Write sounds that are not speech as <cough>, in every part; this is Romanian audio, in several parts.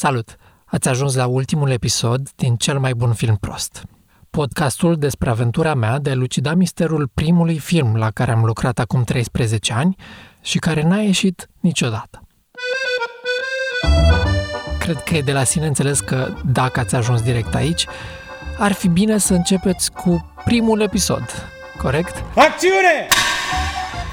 Salut! Ați ajuns la ultimul episod din Cel mai bun film prost. Podcastul despre aventura mea de a lucida misterul primului film la care am lucrat acum 13 ani și care n-a ieșit niciodată. Cred că e de la sine înțeles că dacă ați ajuns direct aici, ar fi bine să începeți cu primul episod, corect? Acțiune!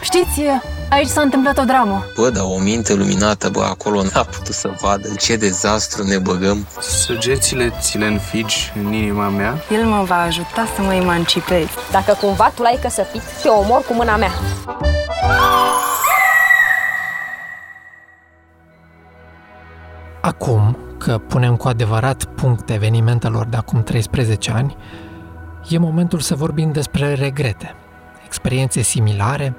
Știți, aici s-a întâmplat o dramă. Bă, dar o minte luminată, bă, acolo n-a putut să vadă ce dezastru ne băgăm. Săgețile ți le înfigi în inima mea. El mă va ajuta să mă emancipez. Dacă cumva tu l-ai căsătit, te omor cu mâna mea. Acum că punem cu adevărat punct evenimentelor de acum 13 ani, e momentul să vorbim despre regrete, experiențe similare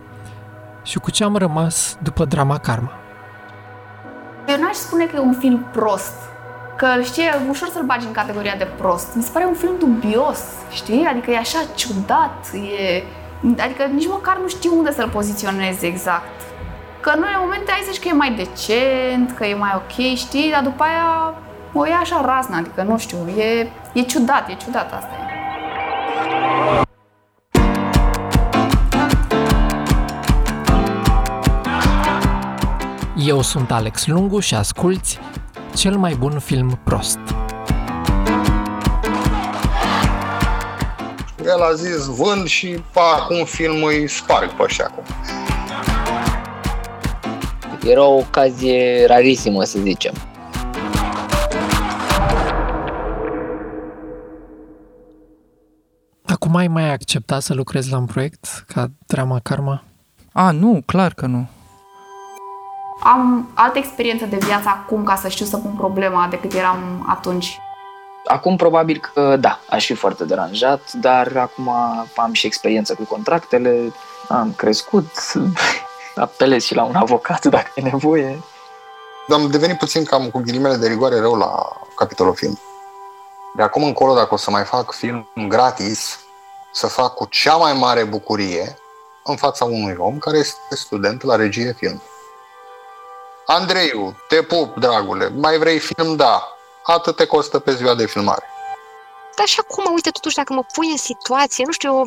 și cu ce am rămas după drama Karma. Eu n-aș spune că e un film prost. Că, știi, e ușor să-l bagi în categoria de prost. Mi se pare un film dubios, știi? Adică e așa ciudat, e... Adică nici măcar nu știu unde să-l poziționez exact. Că noi în momente ai zici că e mai decent, că e mai ok, știi? Dar după aia o ia așa razna, adică nu știu, e, e ciudat, e ciudat asta e. Eu sunt Alex Lungu și asculți cel mai bun film prost. El a zis vând și acum film îi sparg pe ăștia acum. Era o ocazie rarisimă, să zicem. Acum ai mai acceptat să lucrezi la un proiect ca Drama Karma? A, nu, clar că nu. Am altă experiență de viață acum ca să știu să pun problema decât eram atunci. Acum probabil că da, aș fi foarte deranjat, dar acum am și experiență cu contractele, am crescut, <laughs> apelez și la un avocat dacă e nevoie. Am devenit puțin cam cu ghilimele de rigoare rău la capitolul film. De acum încolo, dacă o să mai fac film gratis, să fac cu cea mai mare bucurie în fața unui om care este student la regie film. Andreiu, te pup, dragule, mai vrei film? Da. Atât te costă pe ziua de filmare. Dar și acum, uite, totuși, dacă mă pui în situație, nu știu,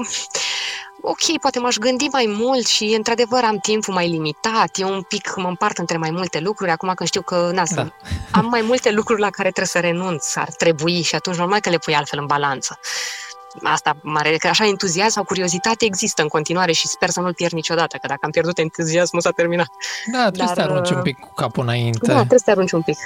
ok, poate m-aș gândi mai mult și, într-adevăr, am timpul mai limitat, e un pic, mă împart între mai multe lucruri, acum când știu că, na, da. am mai multe lucruri la care trebuie să renunț, ar trebui și atunci normal că le pui altfel în balanță. Asta mare, că așa entuziasm sau curiozitate există în continuare și sper să nu-l pierd niciodată, că dacă am pierdut entuziasmul s-a terminat. Da, trebuie Dar, să te arunci un pic cu capul înainte. Da, trebuie să te arunci un pic.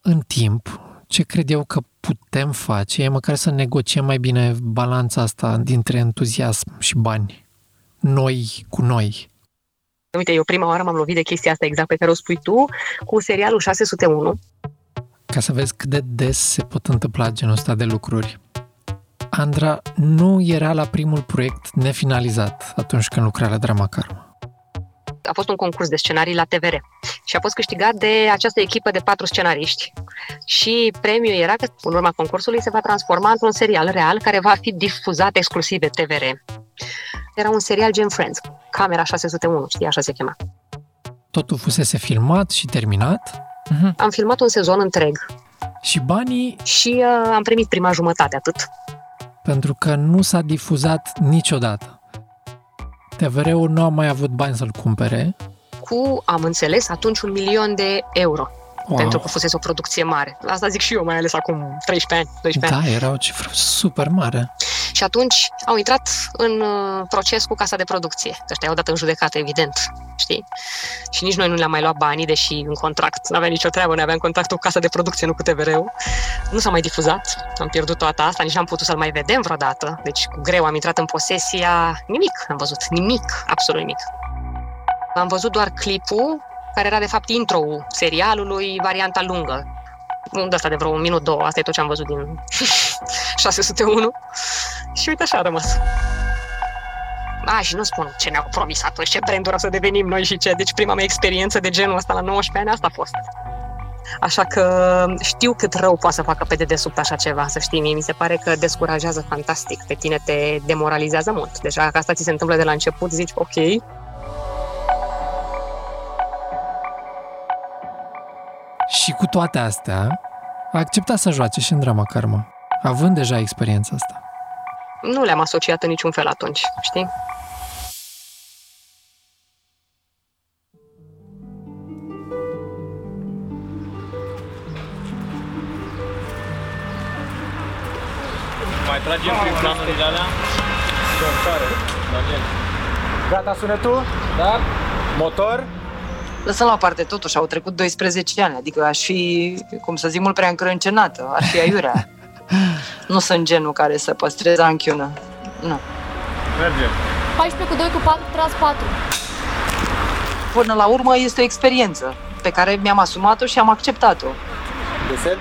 În timp, ce cred eu că putem face e măcar să negociem mai bine balanța asta dintre entuziasm și bani. Noi cu noi. Uite, eu prima oară m-am lovit de chestia asta exact pe care o spui tu, cu serialul 601. Ca să vezi cât de des se pot întâmpla genul ăsta de lucruri. Andra nu era la primul proiect nefinalizat atunci când lucra la Drama Karma a fost un concurs de scenarii la TVR și a fost câștigat de această echipă de patru scenariști. Și premiul era că, în urma concursului, se va transforma într-un serial real care va fi difuzat exclusiv de TVR. Era un serial gen Friends, Camera 601, știi, așa se chema. Totul fusese filmat și terminat? Uh-huh. Am filmat un sezon întreg. Și banii? Și uh, am primit prima jumătate, atât. Pentru că nu s-a difuzat niciodată. TVR-ul nu a mai avut bani să-l cumpere. Cu, am înțeles, atunci un milion de euro. Wow. Pentru că fusese o producție mare. Asta zic și eu, mai ales acum 13 ani, 12 da, ani. Da, era o cifră super mare. Și atunci au intrat în uh, proces cu casa de producție. Ăștia au dat în judecată, evident, știi? Și nici noi nu le-am mai luat banii, deși în contract nu avea nicio treabă, noi aveam contractul cu casa de producție, nu cu TVR-ul. Nu s-a mai difuzat, am pierdut toată asta, nici n-am putut să-l mai vedem vreodată. Deci cu greu am intrat în posesia, nimic am văzut, nimic, absolut nimic. Am văzut doar clipul, care era de fapt intro-ul serialului, varianta lungă, de asta de vreo un minut, două, asta e tot ce am văzut din <laughs> 601 și uite așa a rămas. A, și nu spun ce ne-au promis atunci, ce branduri o să devenim noi și ce. Deci prima mea experiență de genul ăsta la 19 ani, asta a fost. Așa că știu cât rău poate să facă pe dedesubt așa ceva, să știi, mie mi se pare că descurajează fantastic, pe tine te demoralizează mult. Deja dacă asta ți se întâmplă de la început, zici, ok, Și cu toate astea, a acceptat să joace și în drama Karma, având deja experiența asta. Nu le-am asociat în niciun fel atunci, știi? Mai tragem prin planurile alea? Sortare, Daniel. Gata sunetul? Da. Motor? Lăsăm la o parte, totuși au trecut 12 ani, adică aș fi, cum să zic, mult prea încrâncenată, ar fi aiurea. <laughs> <gasps> nu sunt genul care să păstreze anchiună. Nu. Mergem. 14 cu 2 cu 4 tras 4. Până la urmă este o experiență pe care mi-am asumat-o și am acceptat-o. De set?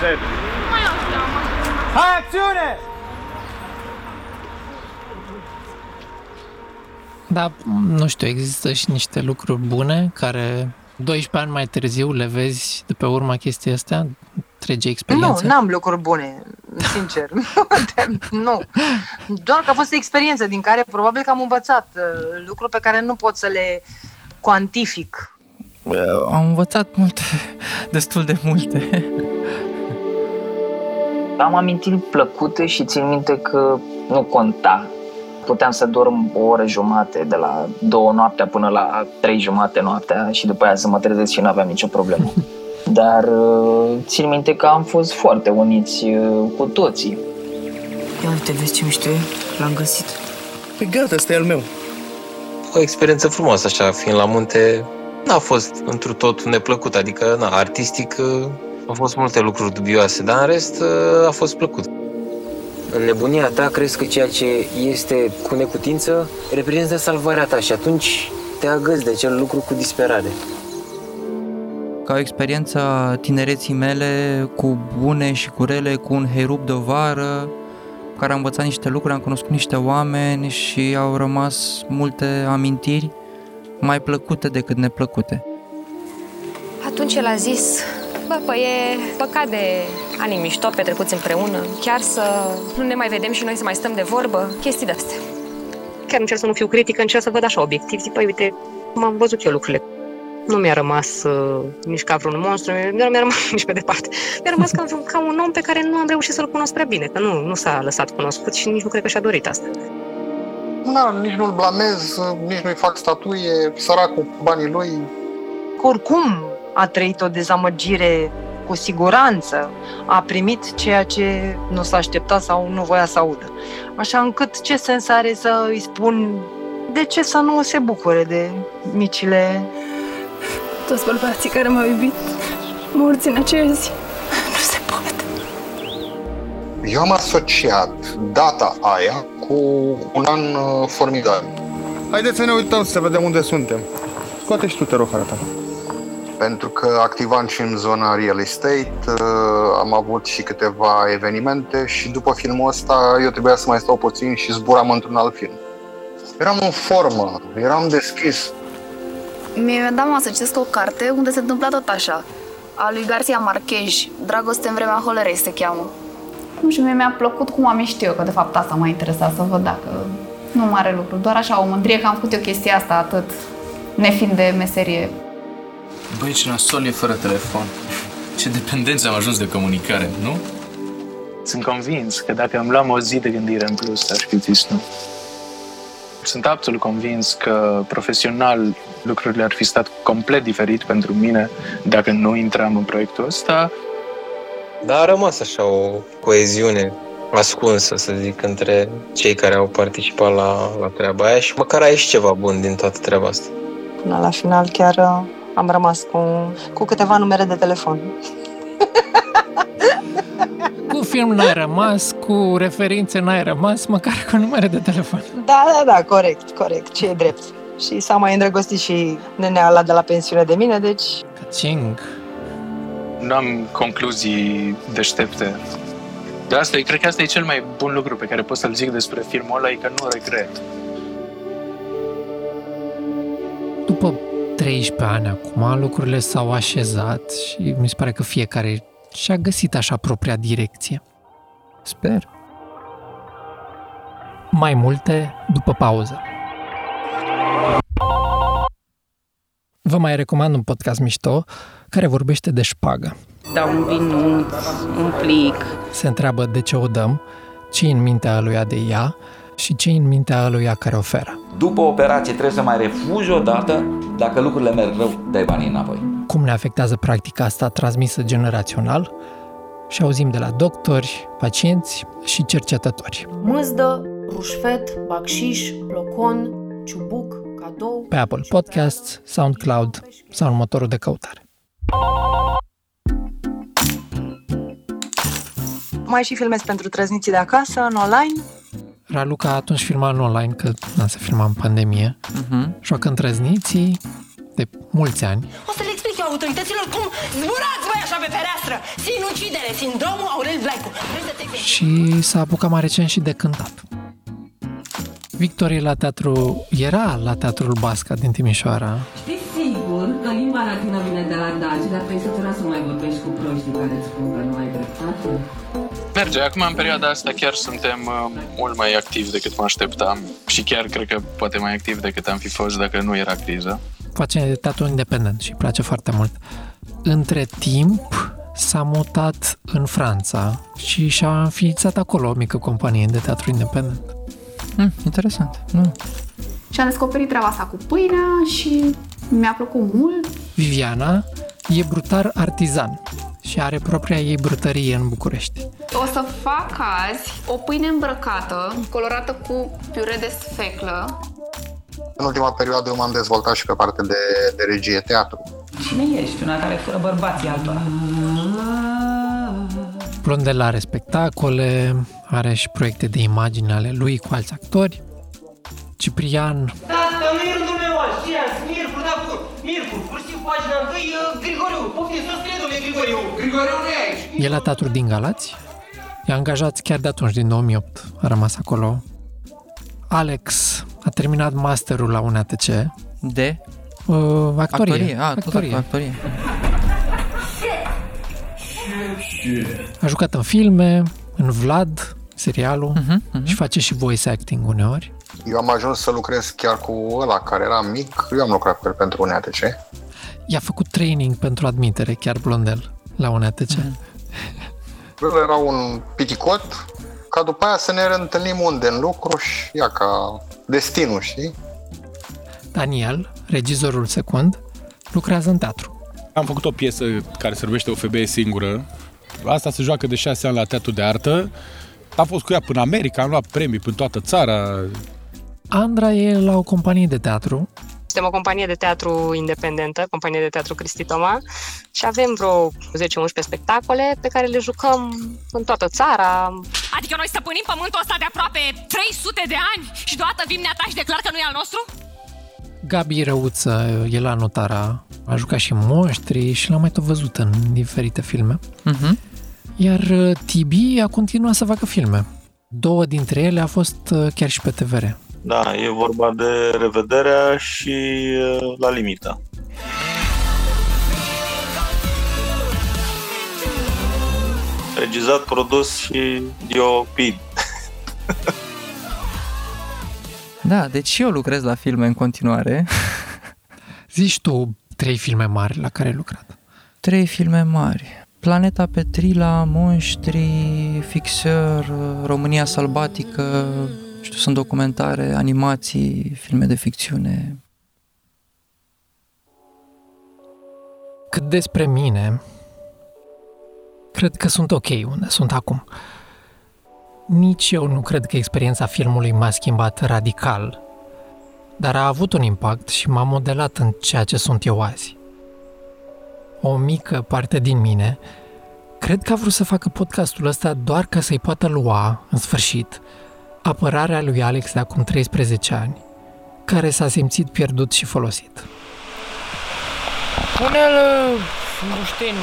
Set. Hai, acțiune! Dar, nu știu, există și niște lucruri bune care 12 ani mai târziu le vezi de pe urma chestii astea? Trege experiența? Nu, n-am lucruri bune, sincer. <laughs> <laughs> nu. Doar că a fost o experiență din care probabil că am învățat uh, lucruri pe care nu pot să le cuantific. Am învățat multe, <laughs> destul de multe. Am amintiri plăcute și țin minte că nu conta. Puteam să dorm o oră jumate, de la două noaptea până la trei jumate noaptea și după aia să mă trezesc și nu aveam nicio problemă. Dar uh, țin minte că am fost foarte uniți uh, cu toții. Ia uite, vezi ce mișto e? L-am găsit. Păi gata, ăsta e al meu. O experiență frumoasă așa, fiind la munte, n-a fost întru tot neplăcut, adică, na, artistic uh, au fost multe lucruri dubioase, dar în rest uh, a fost plăcut. În nebunia ta crezi că ceea ce este cu neputință reprezintă salvarea ta și atunci te agăzi de acel lucru cu disperare. Ca o experiență a tinereții mele cu bune și cu rele, cu un herup de o vară, care am învățat niște lucruri, am cunoscut niște oameni și au rămas multe amintiri mai plăcute decât neplăcute. Atunci el a zis, bă, păi e păcat de ani mișto petrecuți împreună, chiar să nu ne mai vedem și noi să mai stăm de vorbă, chestii de-astea. Chiar încerc să nu fiu critică, încerc să văd așa obiectiv. Zic, păi, uite, m-am văzut eu lucrurile. Nu mi-a rămas uh, nici ca vreun monstru, nu mi-a rămas <laughs> nici pe departe. Mi-a rămas ca, ca un om pe care nu am reușit să-l cunosc prea bine, că nu, nu s-a lăsat cunoscut și nici nu cred că și-a dorit asta. Na, nici nu-l blamez, nici nu-i fac statuie, săracul cu banii lui. Oricum a trăit o dezamăgire cu siguranță, a primit ceea ce nu s-a așteptat sau nu voia să audă. Așa încât ce sens are să îi spun de ce să nu se bucure de micile... Toți bărbații care m-au iubit, morți în aceea zi. Nu se poate. Eu am asociat data aia cu un an uh, formidabil. Haideți să ne uităm să vedem unde suntem. Scoate și tu, te rog, harata. Pentru că activam și în zona real estate, uh, am avut și câteva evenimente și după filmul ăsta eu trebuia să mai stau puțin și zburam într-un alt film. Eram în formă, eram deschis. Mi-a dat mama să citesc o carte unde se întâmpla tot așa. A lui Garcia Marquez, Dragoste în vremea holerei se cheamă. Nu știu, mie mi-a plăcut cum am ieșit eu, că de fapt asta m-a interesat să văd dacă nu mare lucru, doar așa o mândrie că am făcut eu chestia asta atât, nefiind de meserie. Băi, ce nasol e fără telefon. Ce dependență am ajuns de comunicare, nu? Sunt convins că dacă îmi luam o zi de gândire în plus, aș fi zis nu. Sunt absolut convins că profesional lucrurile ar fi stat complet diferit pentru mine dacă nu intram în proiectul ăsta. Dar a rămas așa o coeziune ascunsă, să zic, între cei care au participat la, la treaba aia și măcar a ieșit ceva bun din toată treaba asta. Până la final chiar uh, am rămas cu, cu câteva numere de telefon. Cu film n-ai rămas, cu referințe n-ai rămas, măcar cu numere de telefon. Da, da, da, corect, corect, ce e drept. Și s-a mai îndrăgostit și nenea ăla de la pensiune de mine, deci... Căcing. Nu am concluzii deștepte. De asta, cred că asta e cel mai bun lucru pe care pot să-l zic despre filmul ăla, e că nu regret. După 13 ani acum, lucrurile s-au așezat și mi se pare că fiecare și-a găsit așa propria direcție. Sper. Mai multe după pauză. Vă mai recomand un podcast mișto care vorbește de șpagă. Da un vinuț, un plic. Se întreabă de ce o dăm, ce în mintea lui de ea și ce în mintea lui care oferă. După operație trebuie să mai refuzi o dată, dacă lucrurile merg rău, dai banii înapoi. Cum ne afectează practica asta transmisă generațional? Și auzim de la doctori, pacienți și cercetători. Mâzdă, rușfet, bacșiș, blocon, ciubuc, cadou... Pe Apple Podcasts, SoundCloud sau în motorul de căutare. Mai și filmez pentru trăzniții de acasă, în online. Raluca atunci filma în online, că nu se filma în pandemie. Uh-huh. Joacă în trăzniții de mulți ani. O să le explic eu autorităților cum zburați voi așa pe fereastră! Sinucidere, sindromul Aurel Vlaicu. Și s-a apucat mai recent și de cântat. Victor e la teatru, era la teatrul Basca din Timișoara. Știți sigur că limba latină vine de la daci, dar trebuie să te las să mai vorbești cu proștii care îți spun că nu ai dreptate? Merge. Acum, în perioada asta, chiar suntem uh, mult mai activi decât mă așteptam și chiar cred că poate mai activ decât am fi fost dacă nu era criză. Face teatru independent și îi place foarte mult. Între timp, s-a mutat în Franța și și-a înființat acolo o mică companie de teatru independent. Mm, interesant. Nu. Și am descoperit treaba asta cu pâinea și mi-a plăcut mult. Viviana e brutar artizan și are propria ei brutărie în București. O să fac azi o pâine îmbrăcată, colorată cu piure de sfeclă. În ultima perioadă m-am dezvoltat și pe partea de, de regie teatru. Cine ești? Una care fură bărbații altora. Blondel are spectacole, are și proiecte de imagine ale lui cu alți actori. Ciprian Da, dar nu e rândul meu azi, ce azi? Miercuri, da, cu Miercuri, cursiv pagina 1, Grigoriu, poftiți, să scrie, domnule Grigoriu. Grigoriu nu e aici. e la teatru din Galați. E angajat chiar de atunci, din 2008. A rămas acolo. Alex a terminat masterul la UNATC. De? Uh, actorie. Actorie, a, tot actorie. actorie. A jucat în filme, în Vlad, serialul, uh-huh, uh-huh. și face și voice acting uneori. Eu am ajuns să lucrez chiar cu ăla care era mic. Eu am lucrat cu el pentru un ATC. I-a făcut training pentru admitere, chiar Blondel, la un ATC. Uh-huh. <laughs> El era un piticot, ca după aia să ne reîntâlnim unde în lucru și ia ca destinul, știi? Daniel, regizorul secund, lucrează în teatru. Am făcut o piesă care se numește O femeie singură. Asta se joacă de șase ani la teatru de artă. Am fost cu ea până America, am luat premii până toată țara. Andra e la o companie de teatru. Suntem o companie de teatru independentă, companie de teatru Cristi Toma și avem vreo 10-11 spectacole pe care le jucăm în toată țara. Adică noi stăpânim pământul ăsta de aproape 300 de ani și deodată vin neata și declar că nu e al nostru? Gabi Răuță e la Notara, a jucat și monștri și l-am mai tot văzut în diferite filme. Uh-huh. Iar uh, Tibi a continuat să facă filme. Două dintre ele a fost uh, chiar și pe TVR. Da, e vorba de revederea și uh, la limită. Regizat, produs și diopid. <laughs> Da, deci și eu lucrez la filme în continuare. <laughs> Zici tu trei filme mari la care ai lucrat. Trei filme mari. Planeta Petrila, Monștri, Fixer, România Sălbatică, știu, sunt documentare, animații, filme de ficțiune. Cât despre mine, cred că sunt ok unde sunt acum. Nici eu nu cred că experiența filmului m-a schimbat radical, dar a avut un impact și m-a modelat în ceea ce sunt eu azi. O mică parte din mine cred că a vrut să facă podcastul ăsta doar ca să-i poată lua, în sfârșit, apărarea lui Alex de acum 13 ani, care s-a simțit pierdut și folosit. Pune-l muștin.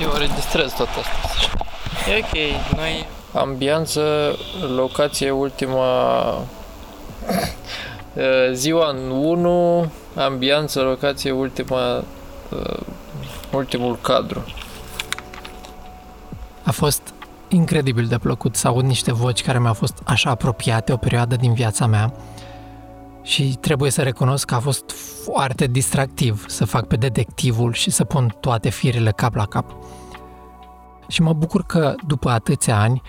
Eu registrez tot asta. E ok, noi... Ambianță, locație ultima... <coughs> Ziua în 1, ambianță, locație ultima... Ultimul cadru. A fost incredibil de plăcut să aud niște voci care mi-au fost așa apropiate o perioadă din viața mea Și trebuie să recunosc că a fost foarte distractiv să fac pe detectivul și să pun toate firele cap la cap. Și mă bucur că, după atâția ani,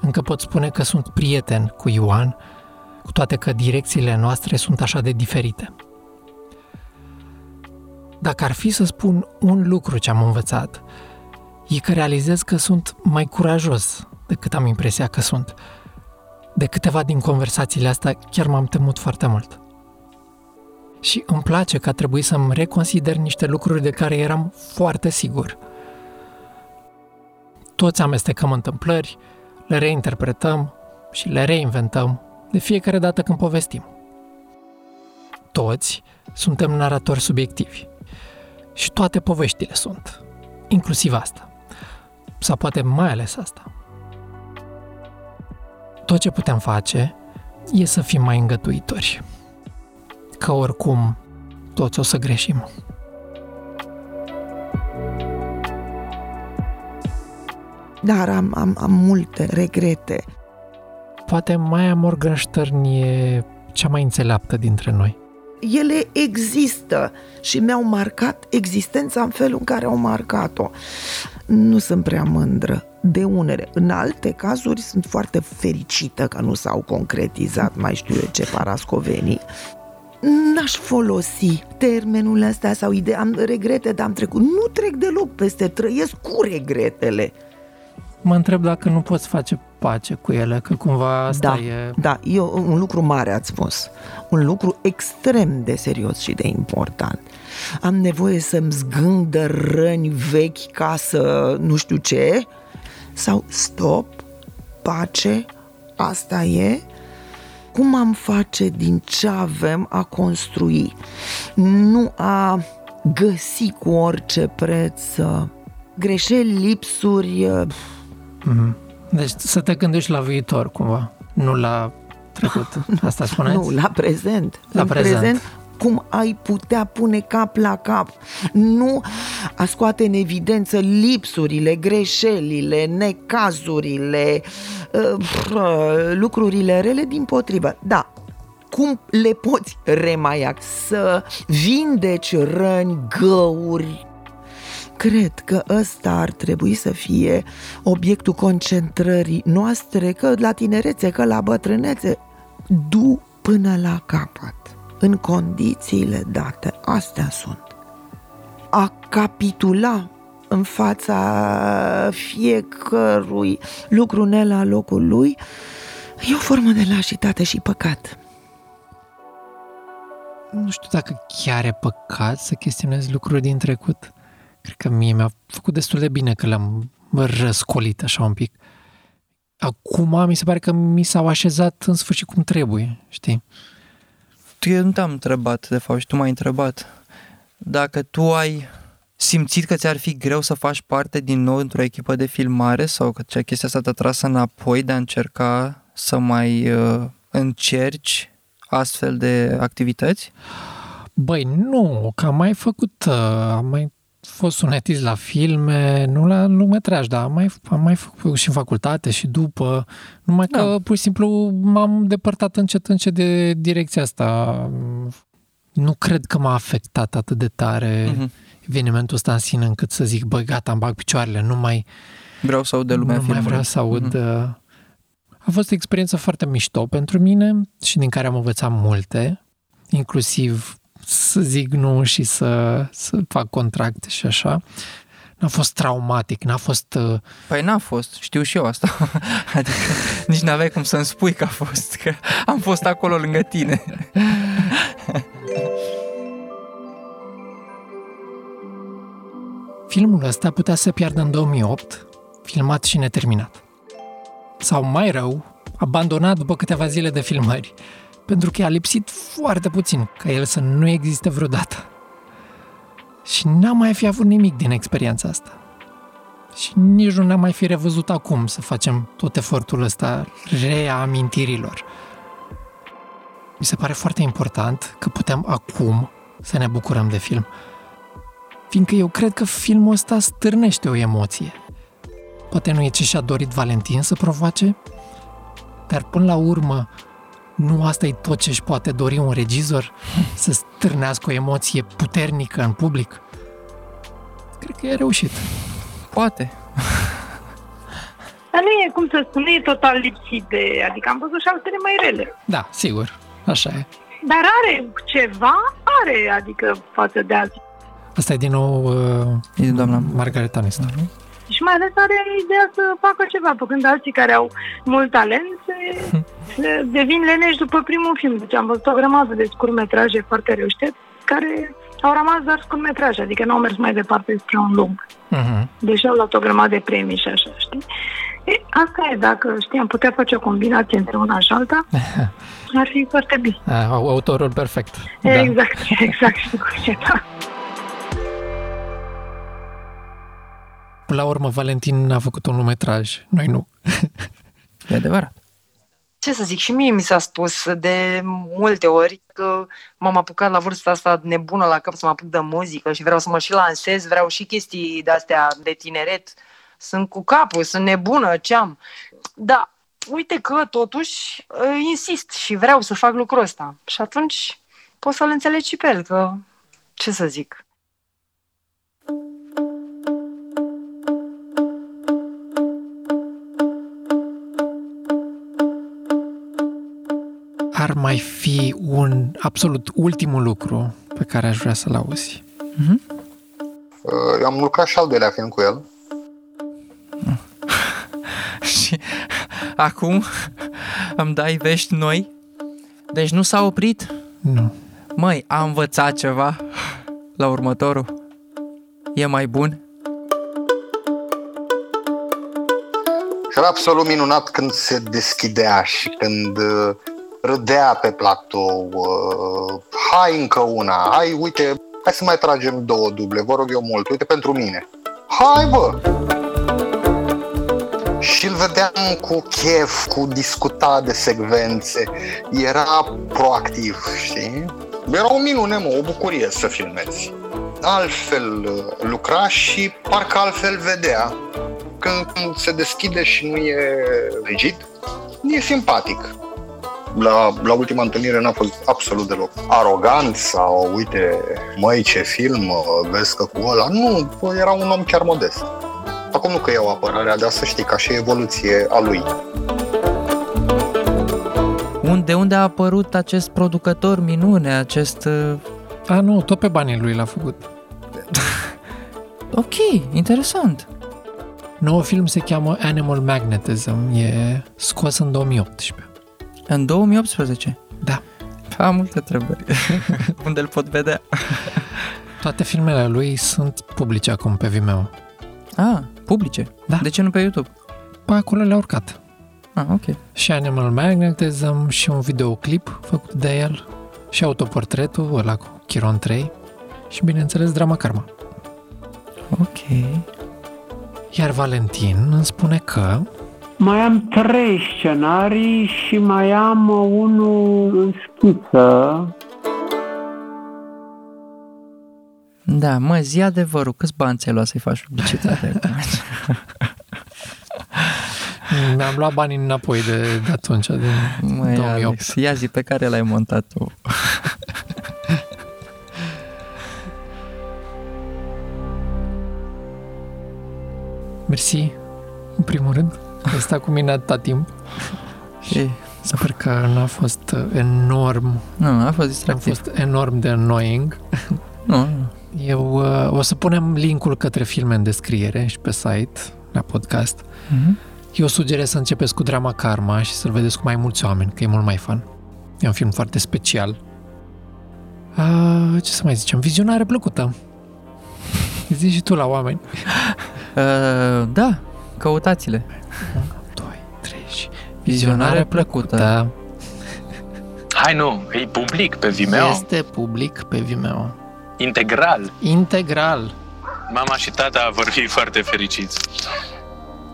încă pot spune că sunt prieten cu Ioan, cu toate că direcțiile noastre sunt așa de diferite. Dacă ar fi să spun un lucru ce am învățat, e că realizez că sunt mai curajos decât am impresia că sunt. De câteva din conversațiile astea chiar m-am temut foarte mult. Și îmi place că a trebuit să-mi reconsider niște lucruri de care eram foarte sigur. Toți amestecăm întâmplări, le reinterpretăm și le reinventăm de fiecare dată când povestim. Toți suntem naratori subiectivi. Și toate poveștile sunt, inclusiv asta. Sau poate mai ales asta. Tot ce putem face e să fim mai îngătuitori. Că oricum toți o să greșim. Dar am, am, am multe regrete. Poate Maia Morgenstern e cea mai înțeleaptă dintre noi. Ele există și mi-au marcat existența în felul în care au marcat-o. Nu sunt prea mândră de unele. În alte cazuri sunt foarte fericită că nu s-au concretizat, mai știu eu ce parascovenii. N-aș folosi termenul ăsta sau ideea, am regrete, dar am trecut. Nu trec deloc peste, trăiesc cu regretele. Mă întreb dacă nu poți face pace cu ele, că cumva asta da, e... Da, e un lucru mare, ați spus. Un lucru extrem de serios și de important. Am nevoie să-mi zgândă răni vechi ca să nu știu ce? Sau stop, pace, asta e? Cum am face din ce avem a construi? Nu a găsi cu orice preț uh, greșeli, lipsuri, Mm-hmm. Deci să te gândești la viitor, cumva, nu la trecut. <laughs> Asta spuneți? Nu, la prezent. La în prezent. prezent cum ai putea pune cap la cap, nu a scoate în lipsurile, greșelile, necazurile, uh, lucrurile rele din potrivă. Da, cum le poți remaia, să vindeci răni, găuri, cred că ăsta ar trebui să fie obiectul concentrării noastre, că la tinerețe, că la bătrânețe, du până la capăt, în condițiile date. Astea sunt. A capitula în fața fiecărui lucru ne la locul lui e o formă de lașitate și păcat. Nu știu dacă chiar e păcat să chestionezi lucruri din trecut. Cred că mie mi-a făcut destul de bine că le-am răscolit așa un pic. Acum mi se pare că mi s-au așezat în sfârșit cum trebuie, știi? Tu eu nu te-am întrebat, de fapt, și tu m-ai întrebat. Dacă tu ai simțit că ți-ar fi greu să faci parte din nou într-o echipă de filmare sau că cea chestia asta te-a tras înapoi de a încerca să mai uh, încerci astfel de activități? Băi, nu, că am mai făcut, uh, am mai fost sunetist la filme, nu la lungmetraj, dar am mai, am mai făcut și în facultate și după, numai da. că pur și simplu m-am depărtat încet încet de direcția asta. Nu cred că m-a afectat atât de tare uh-huh. evenimentul ăsta în sine încât să zic, băi, gata, îmi bag picioarele, nu mai... Vreau să aud de lumea Nu mai vreau să aud... Uh-huh. A fost o experiență foarte mișto pentru mine și din care am învățat multe, inclusiv să zic nu și să, să fac contracte și așa. N-a fost traumatic, n-a fost... Uh... Păi n-a fost, știu și eu asta. <laughs> adică nici n-aveai cum să-mi spui că a fost, că am fost acolo lângă tine. <laughs> Filmul ăsta putea să piardă în 2008, filmat și neterminat. Sau mai rău, abandonat după câteva zile de filmări pentru că a lipsit foarte puțin ca el să nu existe vreodată. Și n-am mai fi avut nimic din experiența asta. Și nici nu ne-am mai fi revăzut acum să facem tot efortul ăsta reamintirilor. Mi se pare foarte important că putem acum să ne bucurăm de film. Fiindcă eu cred că filmul ăsta stârnește o emoție. Poate nu e ce și-a dorit Valentin să provoace, dar până la urmă nu asta e tot ce își poate dori un regizor? Să stârnească o emoție puternică în public? Cred că e reușit. Poate. Dar nu e, cum să spun, nu e total lipsit de... Adică am văzut și altele mai rele. Da, sigur. Așa e. Dar are ceva, are, adică față de alții. Asta e din nou uh, e din doamna Margareta Nistor. Și mai ales are ideea să facă ceva, pe când alții care au mult talent se, <laughs> se devin leneși după primul film. Deci am văzut o grămadă de scurtmetraje foarte reușite care au rămas doar scurtmetraje, adică nu au mers mai departe spre un lung. Uh-huh. Deși au luat o grămadă de premii și așa, știi? E, asta e, dacă știi, am putea face o combinație între una și alta, <laughs> ar fi foarte bine. A, autorul perfect. Exact, da. exact, știu cu ce, da. La urmă, Valentin a făcut un metraj, noi nu. <laughs> E adevărat. Ce să zic, și mie mi s-a spus de multe ori că m-am apucat la vârsta asta nebună la cap să mă apuc de muzică și vreau să mă și lansez, vreau și chestii de-astea de tineret. Sunt cu capul, sunt nebună, ce am. Da, uite că totuși insist și vreau să fac lucrul ăsta. Și atunci poți să-l înțelegi și pe el, că ce să zic. Ar mai fi un absolut ultimul lucru pe care aș vrea să-l auzi? Mm-hmm. Eu am lucrat și al doilea film cu el. <laughs> și acum îmi dai vești noi? Deci nu s-a oprit? Nu. Măi, a învățat ceva la următorul? E mai bun? Și era absolut minunat când se deschidea și când uh, râdea pe platou, uh, hai încă una, hai, uite, hai să mai tragem două duble, vă rog eu mult, uite pentru mine. Hai, bă! Și îl vedeam cu chef, cu discuta de secvențe, era proactiv, știi? Era o minune, mă, o bucurie să filmezi. Altfel uh, lucra și parcă altfel vedea. Când se deschide și nu e rigid, e simpatic la, la ultima întâlnire n-a fost absolut deloc arogant sau uite, măi ce film, vezi că cu ăla. Nu, era un om chiar modest. Acum nu că iau apărarea, dar să știi, ca și evoluție a lui. Unde, unde a apărut acest producător minune, acest... uh, A, nu, tot pe banii lui l-a făcut. <laughs> ok, interesant. Noul film se cheamă Animal Magnetism, e scos în 2018. În 2018? Da. Am multe întrebări. <laughs> Unde îl pot vedea? Toate filmele lui sunt publice acum pe Vimeo. Ah, publice? Da. De ce nu pe YouTube? Pe acolo le-a urcat. Ah, ok. Și Animal Magnetism și un videoclip făcut de el și autoportretul ăla cu Chiron 3 și bineînțeles Drama Karma. Ok. Iar Valentin îmi spune că Mai am trei scenarii și mai am uh, unul în schiță. Da, mă, zi adevărul, câți bani ți-ai luat să-i faci publicitate? <laughs> mi-am luat banii înapoi de, de atunci, din Măi, 2008. Alex, ia zi pe care l-ai montat tu. Mersi, în primul rând. Ai stat cu mine atâta timp. Și sper că n-a fost enorm. Nu, a fost distractiv. A fost enorm de annoying. <laughs> Nu, nu. Eu uh, o să punem linkul către filme în descriere și pe site, la podcast. Mhm. Eu sugerez să începeți cu drama Karma și să-l vedeți cu mai mulți oameni, că e mult mai fun. E un film foarte special. Uh, ce să mai zicem? Vizionare plăcută. Zici și tu la oameni. <laughs> Uh, da, căutați-le. 2, 3 și... Vizionare plăcută. Hai nu, e public pe Vimeo. Este public pe Vimeo. Integral. Integral. Mama și tata vor fi foarte fericiți.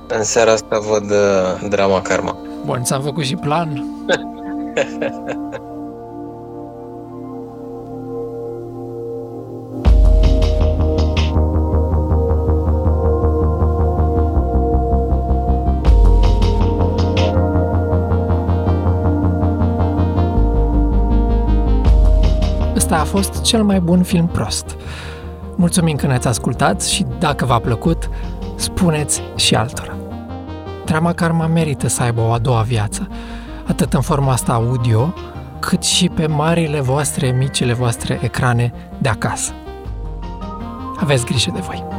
În seara asta văd uh, drama Karma. Bun, ți-am făcut și plan. <laughs> fost cel mai bun film prost. Mulțumim că ne-ați ascultat și dacă v-a plăcut, spuneți și altora. Trama Karma merită să aibă o a doua viață, atât în forma asta audio, cât și pe marile voastre, micile voastre ecrane de acasă. Aveți grijă de voi!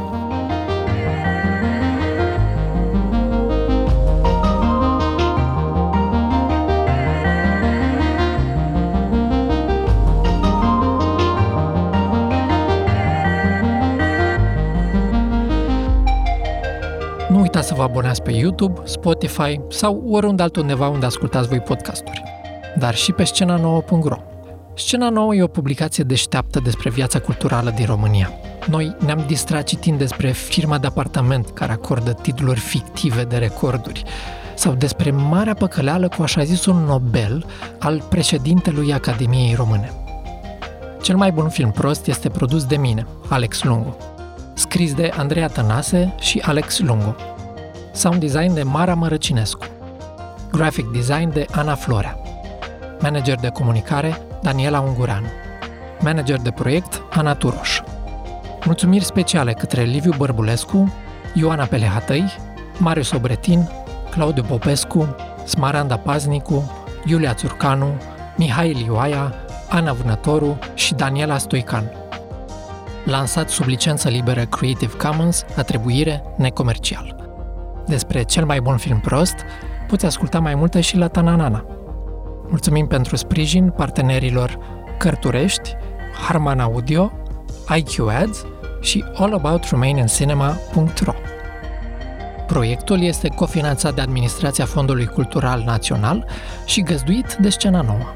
Nu uitați să vă abonați pe YouTube, Spotify sau oriunde altundeva unde ascultați voi podcasturi. Dar și pe scena9.ro. Scena Nouă e o publicație deșteaptă despre viața culturală din România. Noi ne-am distrat citind despre firma de apartament care acordă titluri fictive de recorduri sau despre marea păcăleală cu așa zisul Nobel al președintelui Academiei Române. Cel mai bun film prost este produs de mine, Alex Lungu, scris de Andreea Tănase și Alex Lungu. Sound design de Mara Mărăcinescu. Graphic design de Ana Florea. Manager de comunicare Daniela Ungureanu. Manager de proiect Ana Turoș. Mulțumiri speciale către Liviu Bărbulescu, Ioana Pelehatăi, Marius Obretin, Claudiu Popescu, Smaranda Paznicu, Iulia Țurcanu, Mihai Lioaia, Ana Vânătoru și Daniela Stoican. Lansat sub licență liberă Creative Commons, atribuire necomercial. Despre cel mai bun film prost, puteți asculta mai multe și la Tananana. Mulțumim pentru sprijin partenerilor Cărturești, Harman Audio, IQ Ads și allaboutRomanianCinema.ro. Proiectul este cofinanțat de Administrația Fondului Cultural Național și găzduit de Scena Nouă.